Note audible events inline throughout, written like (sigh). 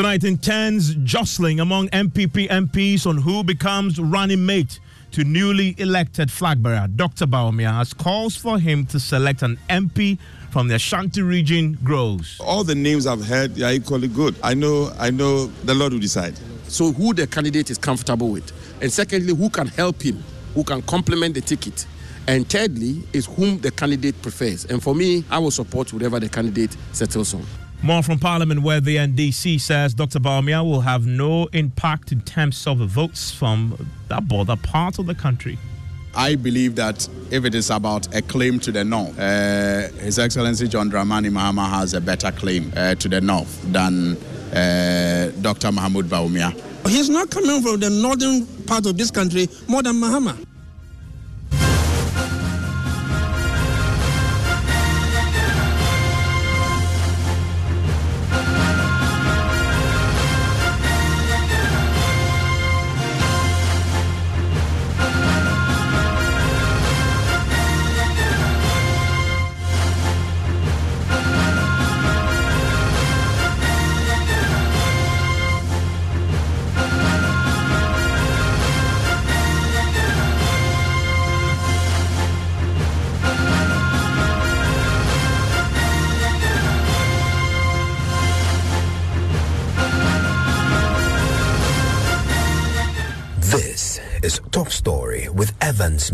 Tonight, intense jostling among NPP MPs on who becomes running mate to newly elected flag bearer Dr. Bawumia as calls for him to select an MP from the Ashanti region grows. All the names I've heard are equally good. I know, I know the Lord will decide. So who the candidate is comfortable with, and secondly, who can help him, who can complement the ticket. And thirdly, is whom the candidate prefers. And for me, I will support whatever the candidate settles on. More from Parliament, where the NDC says Dr. Bawumia will have no impact in terms of votes from that border part of the country. I believe that if it is about a claim to the north, uh, His Excellency John Dramani Mahama has a better claim uh, to the north than uh, Dr. Mahmoud Bawumia. He's not coming from the northern part of this country more than Mahama. Evans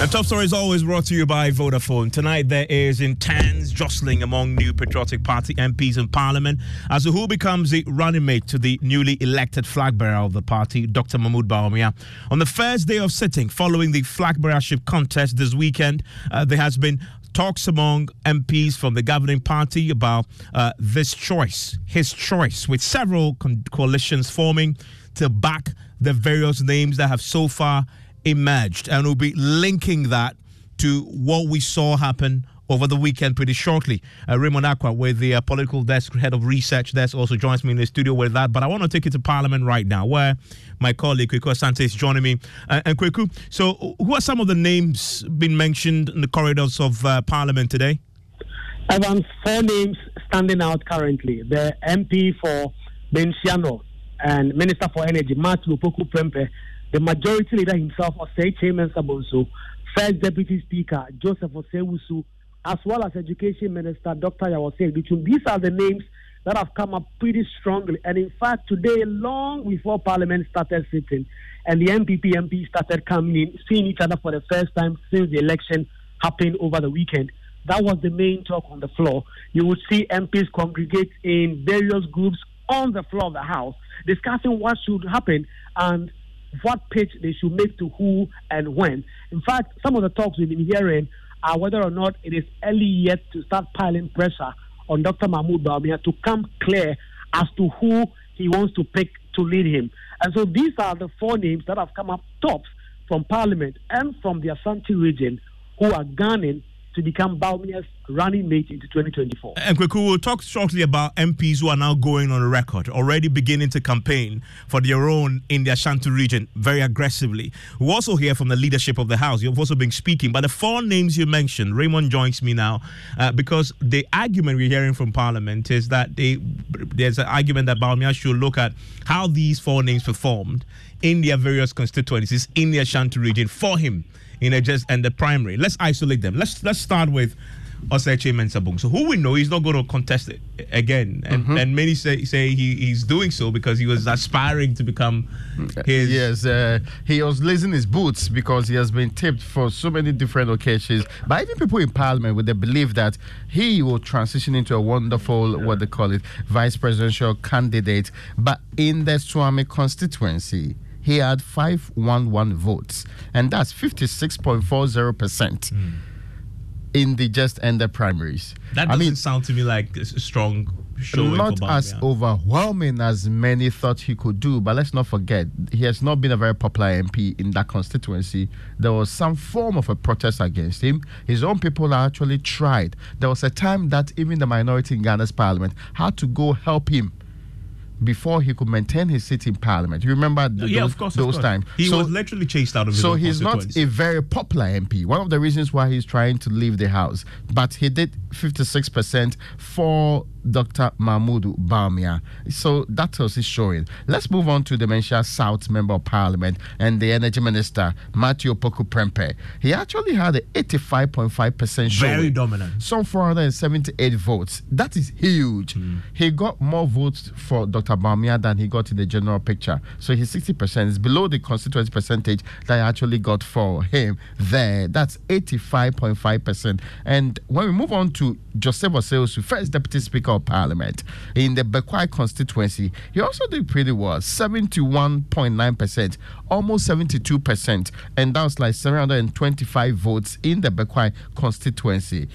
And Top Story is always brought to you by Vodafone. Tonight there is intense jostling among New Patriotic Party MPs in Parliament as to who becomes the running mate to the newly elected flag bearer of the party, Dr. Mahmoud Bawumia. On the first day of sitting following the flag bearership contest this weekend, uh, there has been talks among MPs from the governing party about uh, this choice, his choice, with several con- coalitions forming to back the various names that have so far emerged. And we'll be linking that to what we saw happen over the weekend pretty shortly. Uh, Raymond Aqua, with the uh, political desk, head of research desk, also joins me in the studio with that. But I want to take you to Parliament right now, where my colleague Kweku Asante is joining me. Uh, and Kweku, so who are some of the names being mentioned in the corridors of uh, Parliament today? Evans, four names standing out currently. The MP for Bensiano and Minister for Energy, Matthew Opoku Prempeh, the majority leader himself, Osei Kyei-Mensah-Bonsu, First Deputy Speaker, Joseph Osei-Owusu, as well as Education Minister, Dr. Yaw Osei Adutwum. These are the names that have come up pretty strongly. And in fact, today, long before Parliament started sitting and the NPP MP started coming in, seeing each other for the first time since the election happened over the weekend, that was the main talk on the floor. You would see MPs congregate in various groups on the floor of the House discussing what should happen and what pitch they should make to who and when. In fact, some of the talks we've been hearing are whether or not it is early yet to start piling pressure on Dr. Mahmoud Bawumia to come clear as to who he wants to pick to lead him. And so these are the four names that have come up tops from Parliament and from the Ashanti region who are gunning to become Bawumia's running mate into 2024. And Kweku, we'll talk shortly about MPs who are now going on record, already beginning to campaign for their own in the Ashanti region very aggressively. We'll also hear from the leadership of the House. You've also been speaking, but the four names you mentioned, Raymond joins me now uh, because the argument we're hearing from Parliament is that they, there's an argument that Bawumia should look at how these four names performed in their various constituencies in the Ashanti region for him in a just and the primary. Let's isolate them. Let's let's start with Osechi Mensah-Bong. So who we know he's not going to contest it again, and, mm-hmm. and many say say he, he's doing so because he was aspiring to become his. Yes, uh, he was lacing his boots because he has been tipped for so many different occasions by even people in Parliament with the belief that he will transition into a wonderful what they call it vice presidential candidate. But in the Suame constituency he had 511 votes, and that's 56.40%. Mm. In the just ended primaries. That doesn't I mean, sound to me like a strong showing. Not as overwhelming as many thought he could do, but let's not forget he has not been a very popular MP in that constituency. There was some form of a protest against him. His own people actually tried. There was a time that even the minority in Ghana's parliament had to go help him before he could maintain his seat in parliament. You remember yeah, those, of course, those of times? He so, was literally chased out of his So he's not a very popular MP. One of the reasons why he's trying to leave the house. But he did 56% for Dr. Mahmoud Bawumia. So that was his showing. Let's move on to the Manhyia South Member of Parliament and the Energy Minister, Matthew Opoku Prempeh. He actually had an 85.5% showing. Very dominant. Some 478 votes. That is huge. Mm. He got more votes for Dr. Bawumia than he got in the general picture. So he's 60%. is below the constituency percentage that I actually got for him there. That's 85.5%. And when we move on to Joseph Osei-Owusu, first Deputy Speaker of Parliament in the Bekwai constituency. He also did pretty well 71.9%, almost 72%, and that was like 725 votes in the Bekwai constituency.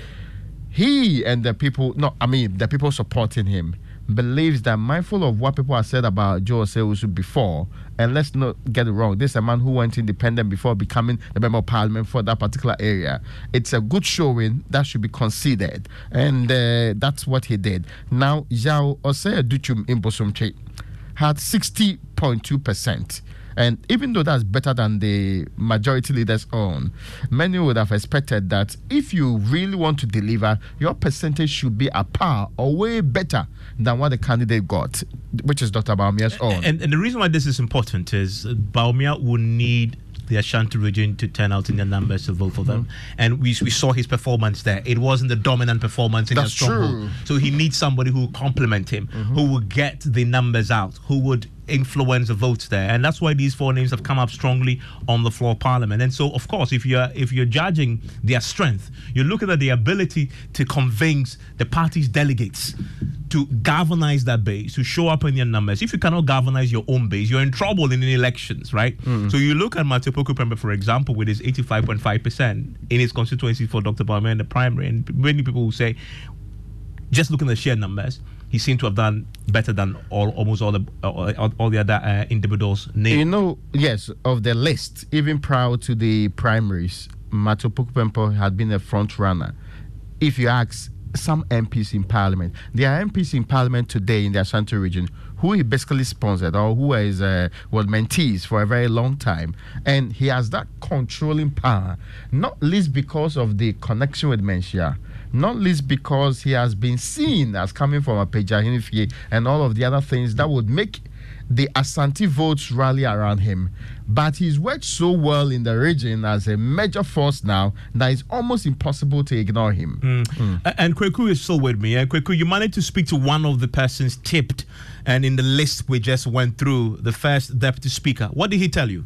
He and the people, no, I mean, the people supporting him believes that mindful of what people have said about Joe Osei-Owusu before, and let's not get it wrong, this is a man who went independent before becoming the member of parliament for that particular area. It's a good showing that should be considered, and uh, that's what he did. Now, Yao Osei Adutwum Imbosomche had 60.2 percent and even though that's better than the majority leaders own, many would have expected that if you really want to deliver, your percentage should be a par or way better than what the candidate got, which is Dr. Bawumia's own. And, and the reason why this is important is Bawumia will need the Ashanti region to turn out in their numbers to vote for them. Mm-hmm. And we, we saw his performance there. It wasn't the dominant performance in That's stronghold. True. So he needs somebody who will complement him, mm-hmm. who will get the numbers out, who would influence the votes there, and that's why these four names have come up strongly on the floor of Parliament. And so, of course, if you're if you're judging their strength, you're looking at the ability to convince the party's delegates to galvanize that base, to show up in their numbers. If you cannot galvanize your own base, you're in trouble in the elections, right? Mm. So you look at Matthew Opoku for example, with his 85.5% in his constituency for Dr. Bawumia in the primary, and many people will say, just looking at the sheer numbers, he seemed to have done better than all almost all the all, all the other uh, individuals named. You know, yes, of the list, even prior to the primaries, Opoku had been a front runner. If you ask some MPs in Parliament, there are MPs in Parliament today in the Ashanti region who he basically sponsored or who is uh, was mentees for a very long time, and he has that controlling power, not least because of the connection with Manhyia not least because he has been seen as coming from a Peja and all of the other things that would make the Asante votes rally around him. But he's worked so well in the region as a major force now that it's almost impossible to ignore him. Mm. Mm. And Kweku is still with me. And Kweku, you managed to speak to one of the persons tipped, and in the list we just went through, the first deputy speaker. What did he tell you?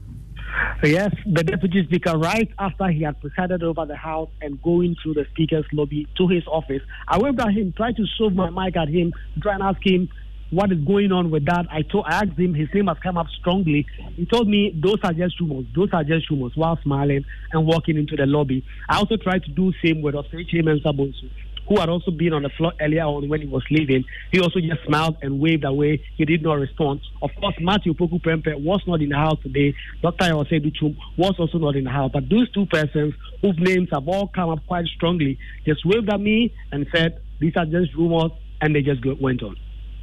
Yes, the deputy speaker, right after he had presided over the house and going through the speaker's lobby to his office, I went at him, tried to shove my mic at him, try and ask him what is going on with that. I told, I asked him, his name has come up strongly. He told me those are just rumors. Those are just rumors. While smiling and walking into the lobby, I also tried to do same with Osei Kyei-Mensah-Bonsu who had also been on the floor earlier on when he was leaving, he also just smiled and waved away. He did not respond. Of course, Matthew Opoku Prempeh was not in the house today. Dr. Yaw Osei Adutwum was also not in the house. But those two persons whose names have all come up quite strongly just waved at me and said, these are just rumors, and they just went on.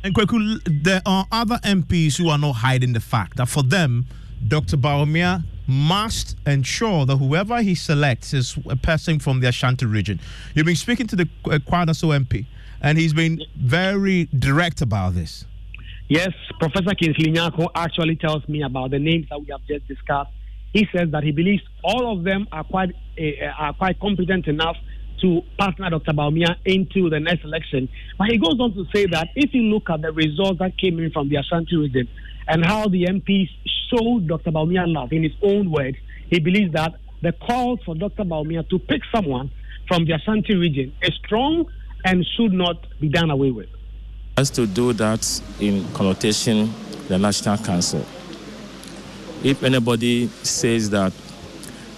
And Kweku, there are other MPs who are not hiding the fact that for them, Dr. Bawumia must ensure that whoever he selects is a person from the Ashanti region. You've been speaking to the uh, Kwadaso MP, and he's been very direct about this. Yes, Professor Kingsley Nyarko actually tells me about the names that we have just discussed. He says that he believes all of them are quite uh, are quite competent enough to partner Dr. Bawumia into the next election. But he goes on to say that if you look at the results that came in from the Ashanti region and how the MPs showed Dr. Bawumia love in his own words, he believes that the call for Dr. Bawumia to pick someone from the Ashanti region is strong and should not be done away with. As to do that in connotation the National Council. If anybody says that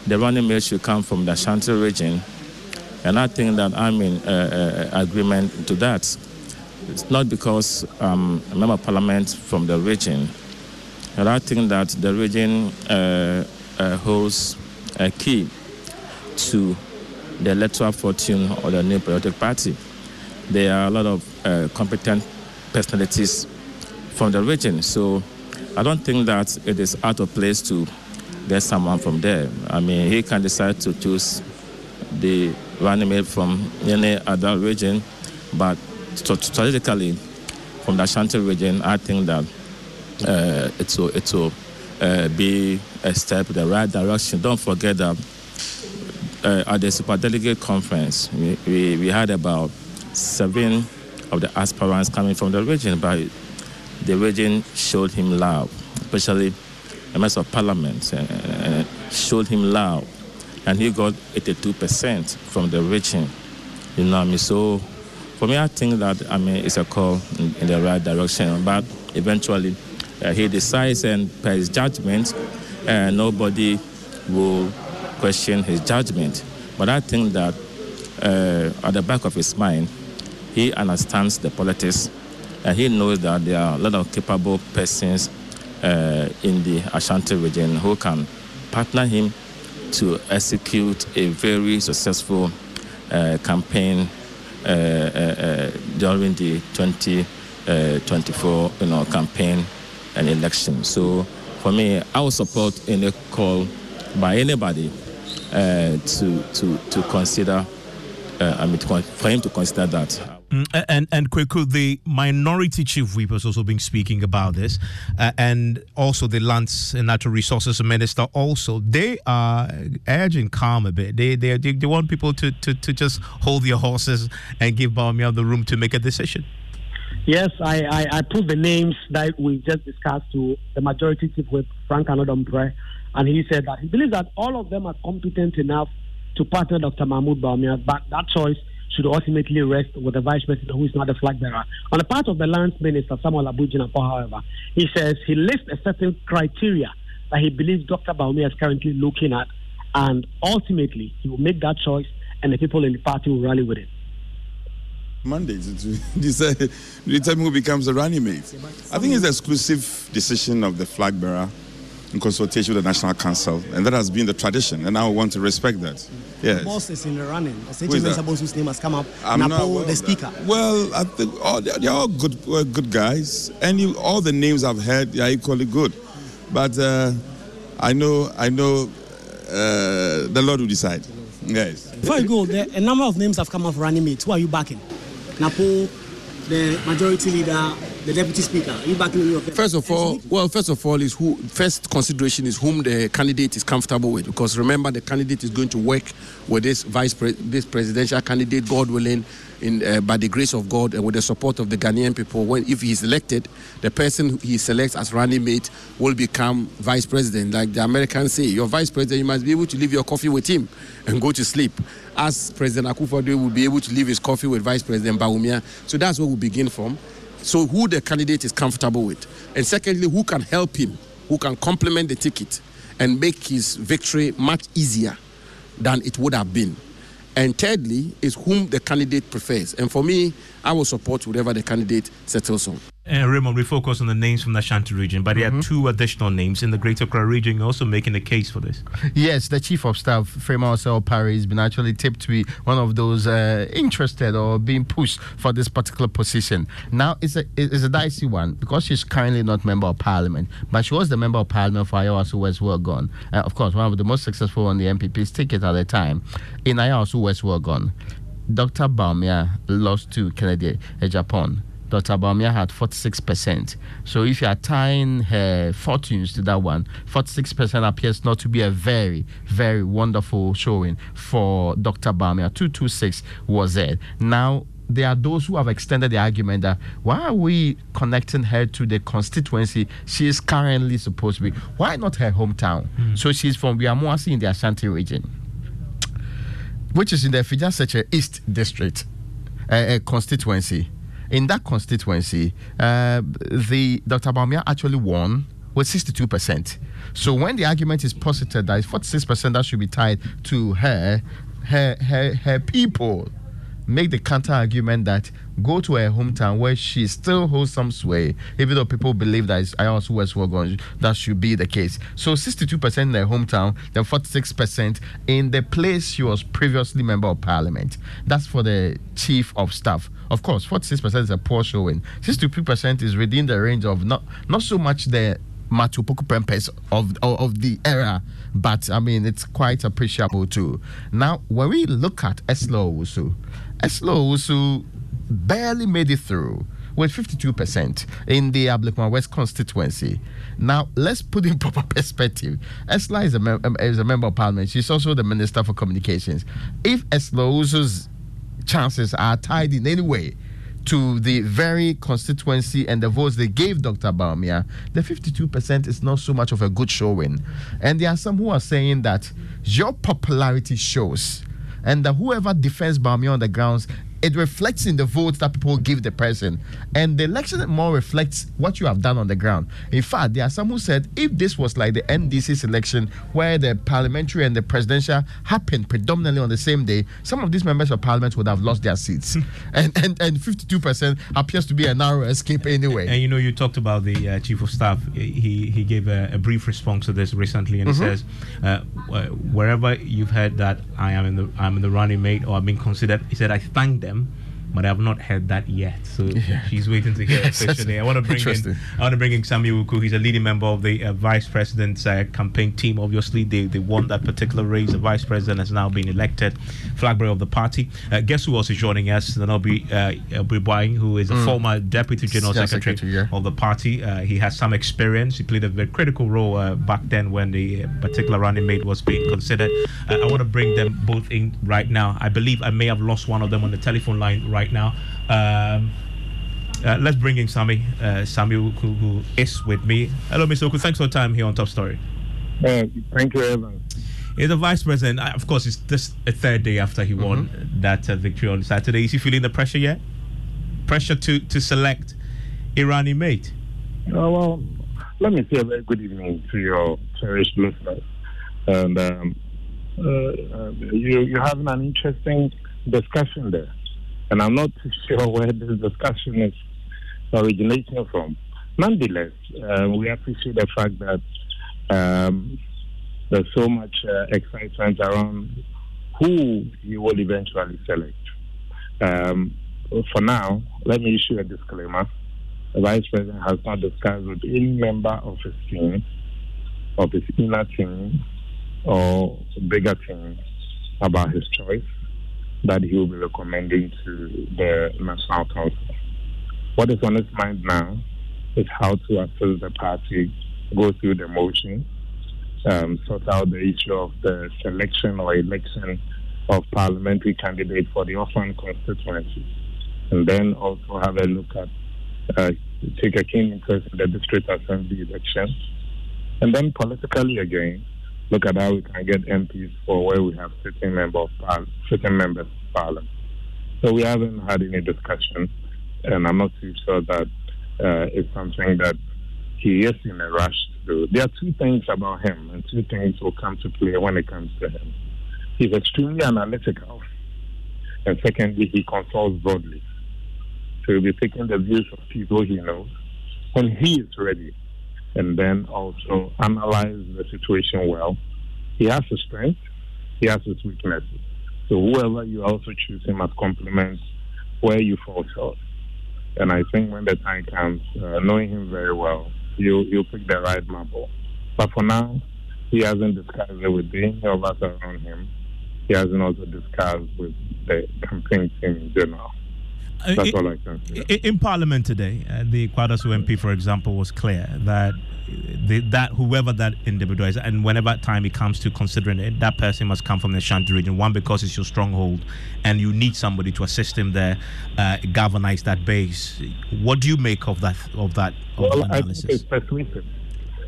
the running mate should come from the Ashanti region, and I think that I'm in uh, uh, agreement to that. It's not because I'm a member of parliament from the region, I think that the region uh, uh holds a key to the electoral fortune of the New Patriotic Party. There are a lot of uh, competent personalities from the region, so I don't think that it is out of place to get someone from there. I mean, he can decide to choose the running mate from any other region, but strategically from the Ashanti region, I think that uh, it will, it will uh, be a step in the right direction. Don't forget that uh, at the Super Delegate Conference, we, we, we, had about seven of the aspirants coming from the region, but the region showed him love, especially the members of parliament uh, showed him love and he got 82% from the region. You know what I mean? So for me, I think that I mean it's a call in, in the right direction. But eventually, uh, he decides, and by his judgment, uh, nobody will question his judgment. But I think that uh, at the back of his mind, he understands the politics, and he knows that there are a lot of capable persons uh, in the Ashanti region who can partner him to execute a very successful uh, campaign uh, uh, uh during the 2024 you know, campaign and election. So for me, I will support any call by anybody uh, to, to, to consider, uh, I mean, for him to consider that. Mm, and and Kweku, the minority chief whip has also been speaking about this, uh, and also the lands and natural resources minister. Also, they are urging calm a bit. They they they, want people to, to to just hold their horses and give Bawumia the room to make a decision. Yes, I, I, I put the names that we just discussed to the majority chief whip Frank Annoh-Dompreh and he said that he believes that all of them are competent enough to partner Dr. Mahmoud Bawumia, but that choice should ultimately rest with the vice president who is not the flag bearer. On the part of the lands minister, Samuel Abu Jinapor, however, he says he lists a certain criteria that he believes Dr. Bawumia is currently looking at, and ultimately he will make that choice, and the people in the party will rally with it. Monday to decide, determine who becomes the running mate. I think it's an exclusive decision of the flag bearer in consultation with the National Council, and that has been the tradition, and I want to respect that. Yes. The boss is in the running. Essentially, whose name has come up. I'm Napo, not, well, the speaker. Well, I think all, they're all good, uh, good guys. Any all the names I've heard, they are equally good. But uh, I know, I know, uh, the Lord will decide. Yes. Before you go, there, a number of names have come up running mates. Who are you backing? Napo, the majority leader, the deputy speaker. Are you backing your First of all, well, first of all, is who. First consideration is whom the candidate is comfortable with, because remember the candidate is going to work with this vice pre- this presidential candidate, God willing, in uh, by the grace of God and with the support of the Ghanaian people. When if he is elected, the person he selects as running mate will become vice president. Like the Americans say, your vice president, you must be able to leave your coffee with him and go to sleep. As President Akufo-Addo will be able to leave his coffee with Vice President Bawumia. So that's where we begin from. So who the candidate is comfortable with, and secondly, who can help him, who can complement the ticket and make his victory much easier than it would have been. And thirdly, is whom the candidate prefers. And for me, I will support whatever the candidate settles on. And uh, Raymond, we focus on the names from the Ashanti region, but there mm-hmm. are two additional names in the Greater Accra region also making the case for this. Yes, the Chief of Staff, Frema Osei Opare, has been actually tipped to be one of those uh, interested or being pushed for this particular position. Now, it's a, it's a dicey one because she's currently not member of parliament, but she was the member of parliament for Ayawaso West Wuogon. Uh, of course, one of the most successful on the NPP's ticket at the time in Ayawaso West Wuogon. Dr. Bawumia lost to Kennedy Agyapong Dr. Bawumia had 46%. So if you are tying her fortunes to that one, 46% appears not to be a very, very wonderful showing for Dr. Bawumia. 226 was it. Now, there are those who have extended the argument that why are we connecting her to the constituency she is currently supposed to be? Why not her hometown? Mm. So she's from Wiamoasi in the Ashanti region, which is in the Fija Seche East District uh, constituency in that constituency, uh, the Dr. Bawumia actually won with 62%. So when the argument is posited that it's 46% that should be tied to her, her, her, her people make the counter argument that go to her hometown where she still holds some sway, even though people believe that it's Ayawaso West Wuogon, that should be the case. So 62% in her hometown, then 46% in the place she was previously member of parliament. That's for the chief of staff. Of course, 46% is a poor showing. 62% is within the range of not not so much the Matu Opoku Prempehs of, of, of the era, but I mean it's quite appreciable too. Now, when we look at Ursula Owusu, Ursula Owusu barely made it through with 52% in the Ablekuma West constituency. Now, let's put in (laughs) proper perspective. Ursula is a, mem- um, is a member of parliament. She's also the Minister for Communications. If Ursula chances are tied in any way to the very constituency and the votes they gave Dr. Bawumia, the 52% is not so much of a good showing. And there are some who are saying that your popularity shows and that whoever defends Bawumia on the grounds it reflects in the votes that people give the person. And the election more reflects what you have done on the ground. In fact, there are some who said if this was like the NDC's election where the parliamentary and the presidential happened predominantly on the same day, some of these members of parliament would have lost their seats. (laughs) and, and and 52% appears to be a narrow escape anyway. And, and you know, you talked about the uh, chief of staff. He he gave a, a, brief response to this recently, and mm-hmm. he says, uh, wherever you've heard that I am in the I'm in the running mate or I've been considered, he said, I thank them them but I've not heard that yet. So (laughs) yeah. she's waiting to hear (laughs) officially. I want to bring in I want to bring in Samuel Awuku. He's a leading member of the uh, vice president's uh, campaign team. Obviously, they, they won that particular race. The vice president has now been elected, flag bearer of the party. Uh, guess who else is joining us? Nanobi uh, Boing, who is a mm. former deputy general yeah, secretary, secretary yeah. of the party. Uh, he has some experience. He played a very critical role uh, back then when the particular running mate was being considered. Uh, I want to bring them both in right now. I believe I may have lost one of them on the telephone line right now. Um, uh, let's bring in Sammy, uh, Sammy who, who is with me. Hello, Mr. Awuku. Thanks for your time here on Top Story. Uh, thank you, Evan. He's the vice president. Of course, it's just a third day after he mm-hmm. won that uh, victory on Saturday. Is he feeling the pressure yet? Pressure to, to select Irani mate? Uh, well, let me say a very good evening to your cherished listeners. And um, uh, uh, you, you're having an interesting discussion there. And I'm not sure (laughs) where this discussion is originating from. Nonetheless, uh, we appreciate the fact that um, there's so much uh, excitement around who you will eventually select. Um, for now, let me issue a disclaimer. The Vice President has not discussed with any member of his team, of his inner team, or bigger team about his choice that he will be recommending to the National Council. What is on his mind now is how to assist the party go through the motion, um, sort out the issue of the selection or election of parliamentary candidate for the orphan constituency, and then also have a look at, uh, take a keen interest in the district assembly election, and then politically again, look at how we can get MPs for where we have sitting member of par- sitting members of parliament. So we haven't had any discussion, and I'm not too sure that uh, it's something that he is in a rush to do. There are two things about him, and two things will come to play when it comes to him. He's extremely analytical, And secondly, he consults broadly. So he'll be taking the views of people he knows when he is ready. And then also analyze the situation well. He has his strength, he has his weaknesses. So whoever you also choose him as complements where you fall short. And I think when the time comes, uh, knowing him very well, you you pick the right marble. But for now, he hasn't discussed it with any of us around him. He hasn't also discussed with the campaign team in general. Uh, That's all I can say. In Parliament today, uh, the Kwadaso MP, for example, was clear that the, that whoever that individual is, and whenever time it comes to considering it, that person must come from the Ashanti region. One, because it's your stronghold, and you need somebody to assist him there, uh, galvanize that base. What do you make of that? Of that of well, analysis? I think it's persuasive.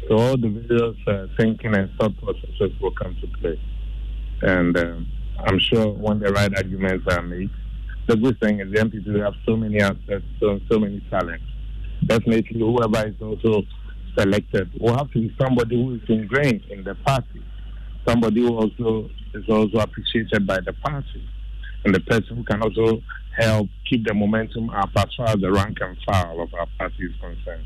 So all the various uh, thinking and thought processes will come to play, and um, I'm sure when the right arguments are made, the good thing is the NPP have so many assets, so so many talents. Definitely, whoever is also selected will have to be somebody who is ingrained in the party, somebody who also is also appreciated by the party, and the person who can also help keep the momentum up as far as the rank and file of our party is concerned.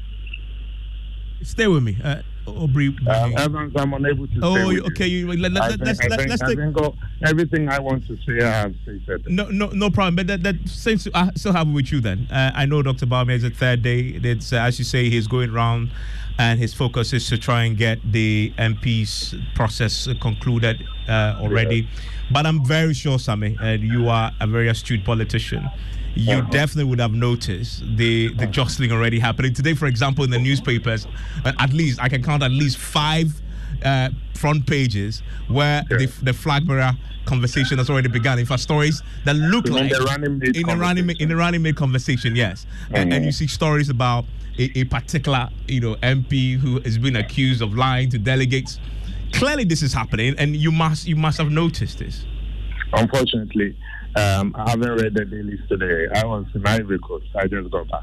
Stay with me. Uh, Aubrey. Uh, Evans, I'm unable to. Oh, you. okay. You, Let, let, let's think, let's, let's think, take. I everything I want to say, I have said. No, no, no problem. But that, that since I still have it with you, then uh, I know Dr. Bawumia is a third day. It's uh, as you say, he's going around, and his focus is to try and get the MP's process concluded uh, already. Yeah. But I'm very sure, Sammy, and you are a very astute politician you definitely would have noticed the the jostling already happening today. For example, in the newspapers, uh, at least I can count at least five uh, front pages where the, the flag bearer conversation has already begun. In fact, stories that look in like the running mate in the running in the running mate conversation, yes, mm-hmm. and, and, you see stories about a, a, particular you know MP who has been accused of lying to delegates. Clearly, this is happening, and you must you must have noticed this. Unfortunately, um, I haven't read the dailies today. I was in Ivory Coast. I just got back.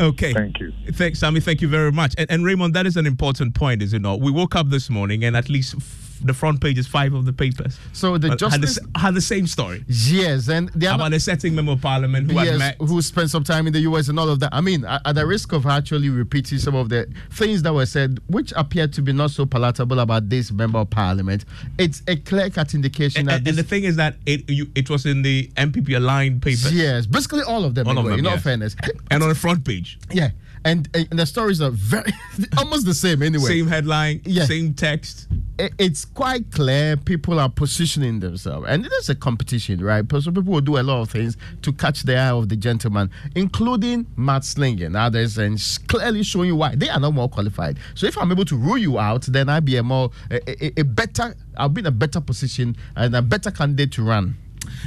Okay. Thank you. Thanks, Sammy. Thank you very much. And, and, Raymond, that is an important point, is it not? We woke up this morning and at least the front page is five of the papers. So the justice had the, had the same story. Yes, and the about the setting member of parliament who yes, met, who spent some time in the US and all of that. I mean, at, at the risk of actually repeating some of the things that were said, which appeared to be not so palatable about this member of parliament, it's a clear-cut indication and, that. And, and, the thing is that it you, it was in the NPP aligned papers. Yes, basically all of them. All anyway, of them, in yes. all fairness, and on the front page. Yeah and, and the stories are very (laughs) almost the same anyway. Same headline, yeah. same text. it's quite clear people are positioning themselves, and it is a competition, right? So people will do a lot of things to catch the eye of the gentleman, including Matt mudslinging and others, and clearly showing you why they are not more qualified. So if I'm able to rule you out, then I'll be a more a, a, a better, I'll be in a better position and a better candidate to run.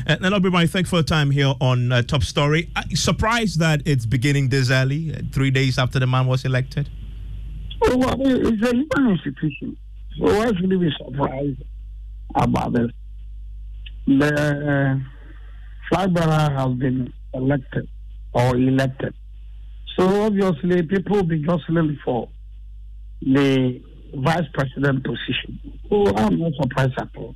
And, and everybody, thanks for the time here on uh, Top Story. I, surprised that it's beginning this early, uh, three days after the man was elected? Well, it's a human institution. So why should we be surprised about this? The uh, flag bearer has been elected or elected. So obviously, people will be jostling for the vice president position. So I'm not surprised at all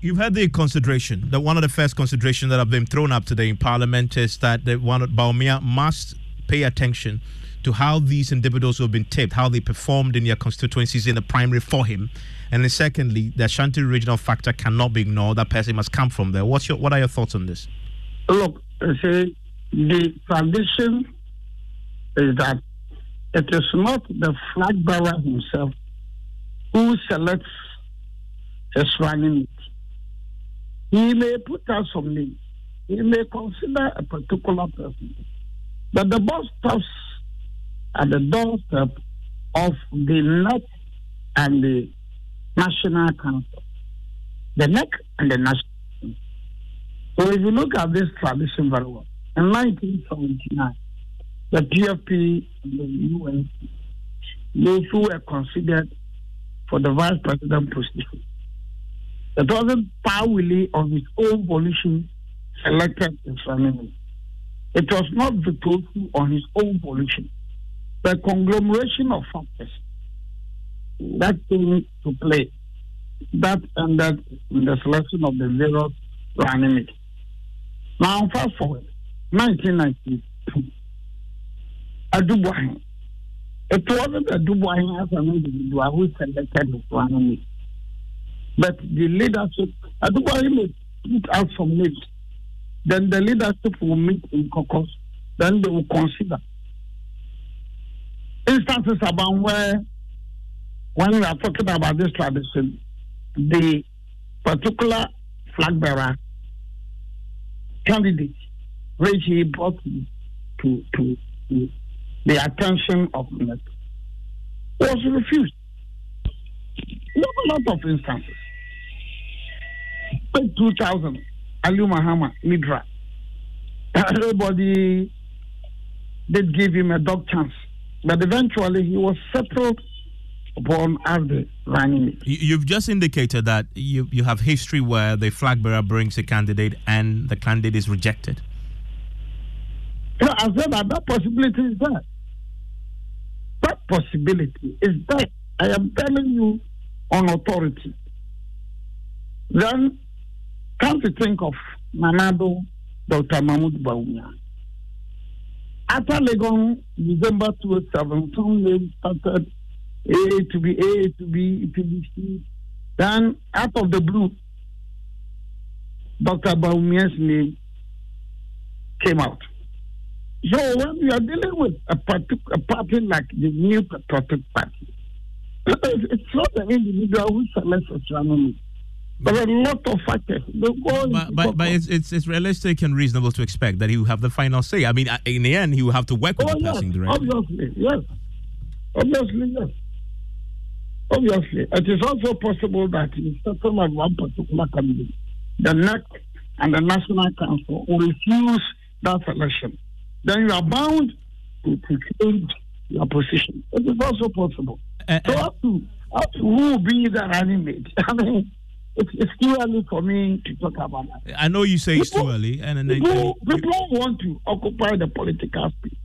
you've had the consideration that one of the first considerations that have been thrown up today in Parliament is that the one Bawumia must pay attention to how these individuals who have been tipped, how they performed in their constituencies in the primary for him. And then secondly, the Ashanti regional factor cannot be ignored. That person must come from there. What's your what are your thoughts on this? Look, see, the tradition is that it is not the flag bearer himself who selects his running he may put out some names. He may consider a particular person. But the boss stops at the doorstep of the NEC and the National Council. The NEC and the National So if you look at this tradition very well, in 1979, the PFP and the UN, those who were considered for the vice president position it wasn't Willie on his own volition selected his running It was not the Victor on his own volition. The conglomeration of factors that came to play that ended in the selection of the various mates. Now, fast forward, 1992, Adu Boahen. It wasn't Adu Boahen as an individual who selected the running mate. But the leadership, Adu Boahen may put out some names. Then the leadership will meet in caucus. Then they will consider instances about where, when we are talking about this tradition, the particular flag bearer candidate which he brought to, to, to the attention of the was refused. There a lot of instances. In 2000, Aliu Mahama, Midra, everybody did give him a dog chance. But eventually he was settled upon as the running You've just indicated that you, you have history where the flag bearer brings a candidate and the candidate is rejected. No, I said that that possibility is there. That possibility is there. I am telling you on authority. Then come to think of Nana Addo Dr. Mahmoud Bawumia. After Legon, December 2007, some started A to be A to B to be C. Then, out of the blue, Dr. Bawumia's name came out. So when we are dealing with a, party, a party like the New Patriotic Party, (coughs) it's not an individual who selects astronomy. There are a lot of factors. But, but, but it's, it's, it's realistic and reasonable to expect that he will have the final say. I mean, uh, in the end, he will have to work with oh, the yes, person directly. Obviously, yes. Obviously, yes. Obviously, it is also possible that in certain one particular candidate, the NEC and the National Council will refuse that selection. Then you are bound to, to change your position. It is also possible. Uh, so, up to, up to who will be the running mate? (laughs) I mean, it's, it's too early for me to talk about that. I know you say people, it's too early, and, and people, people want to occupy the political space.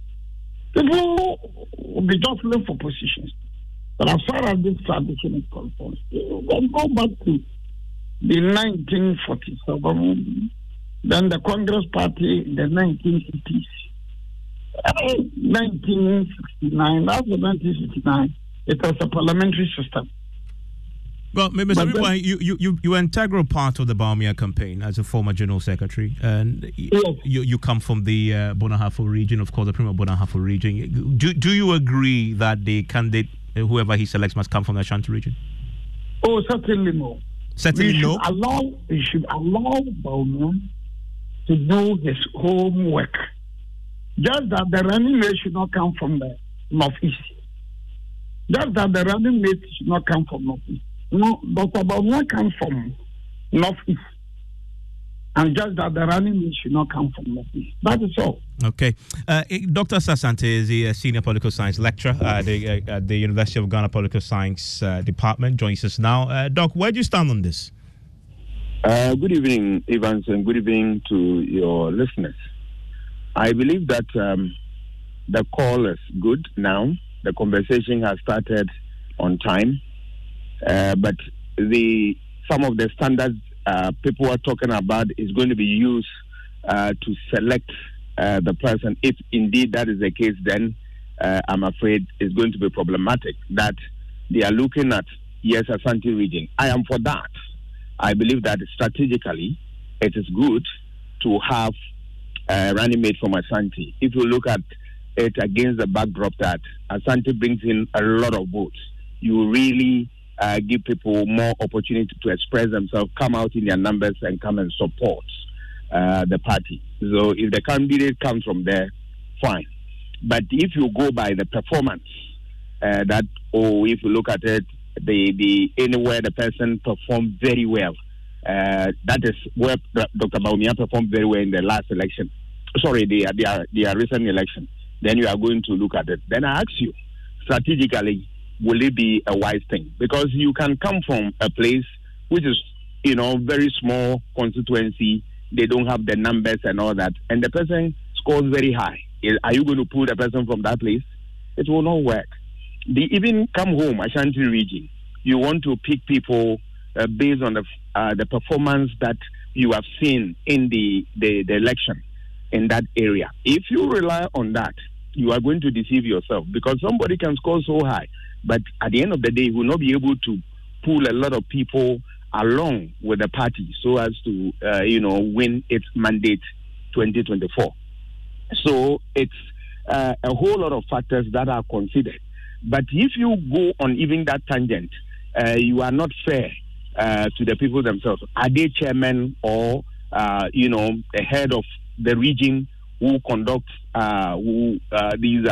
People will be just looking for positions. But as far as this tradition is concerned, can go back to the 1947, then the Congress Party in the 1980s, 1969, after 1969, it was a parliamentary system. Well, Mr. Ribuai, you, you, you, are integral part of the Bawumia campaign as a former general secretary, and yes. you, you come from the uh, Bonahafo region, of course, the Premier Bonahafo region. Do, do you agree that the candidate, uh, whoever he selects, must come from the Ashanti region? Oh, certainly no. Certainly we no. Allow, we should allow Bawumia to do his homework. Just that the running mate should not come from the northeast. Just that the running mate should not come from northeast. No, Dr. Bawumia comes from northeast. And just that the running mate should not come from northeast. That is all. Okay. Uh, Dr. Sasante is the uh, senior political science lecturer at the, uh, at the University of Ghana Political Science uh, Department. Joins us now. Uh, Doc, where do you stand on this? Uh, good evening, Evans, and good evening to your listeners. I believe that um, the call is good now. The conversation has started on time, uh, but the some of the standards uh, people are talking about is going to be used uh, to select uh, the person. If indeed that is the case, then uh, I'm afraid it's going to be problematic. That they are looking at yes, Ashanti region. I am for that. I believe that strategically it is good to have uh, running mate from Ashanti. If you look at it against the backdrop that Ashanti brings in a lot of votes, you really uh, give people more opportunity to express themselves, come out in their numbers, and come and support uh, the party. So if the candidate comes from there, fine. But if you go by the performance, uh, that or if you look at it, the the anywhere the person performed very well, uh, that is where Dr. Bawumia performed very well in the last election. Sorry, the, the, the recent election. Then you are going to look at it. Then I ask you, strategically, will it be a wise thing? Because you can come from a place which is, you know, very small constituency. They don't have the numbers and all that, and the person scores very high. Are you going to pull the person from that place? It will not work. They even come home, Ashanti region. You want to pick people uh, based on the uh, the performance that you have seen in the, the, the election in that area. If you rely on that, you are going to deceive yourself because somebody can score so high, but at the end of the day, we'll not be able to pull a lot of people along with the party so as to uh, you know win its mandate 2024. So it's uh, a whole lot of factors that are considered. But if you go on even that tangent, uh, you are not fair uh, to the people themselves. Are they chairman or uh, you know a head of the region who conducts uh, who uh, these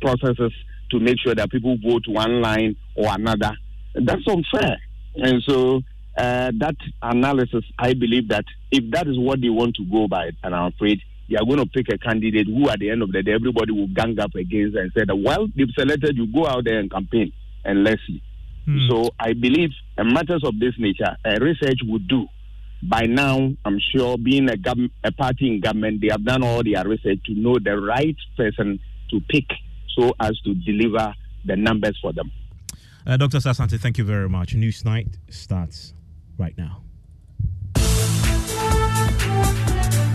processes to make sure that people vote one line or another? That's unfair. And so uh, that analysis, I believe that if that is what they want to go by, and I'm afraid you are going to pick a candidate who, at the end of the day, everybody will gang up against and say that, well, they've selected you, go out there and campaign, and let's see. Hmm. So I believe in matters of this nature, a research would do. By now, I'm sure, being a, gov- a party in government, they have done all their research to know the right person to pick so as to deliver the numbers for them. Uh, Dr. Sasante, thank you very much. Newsnight starts right now.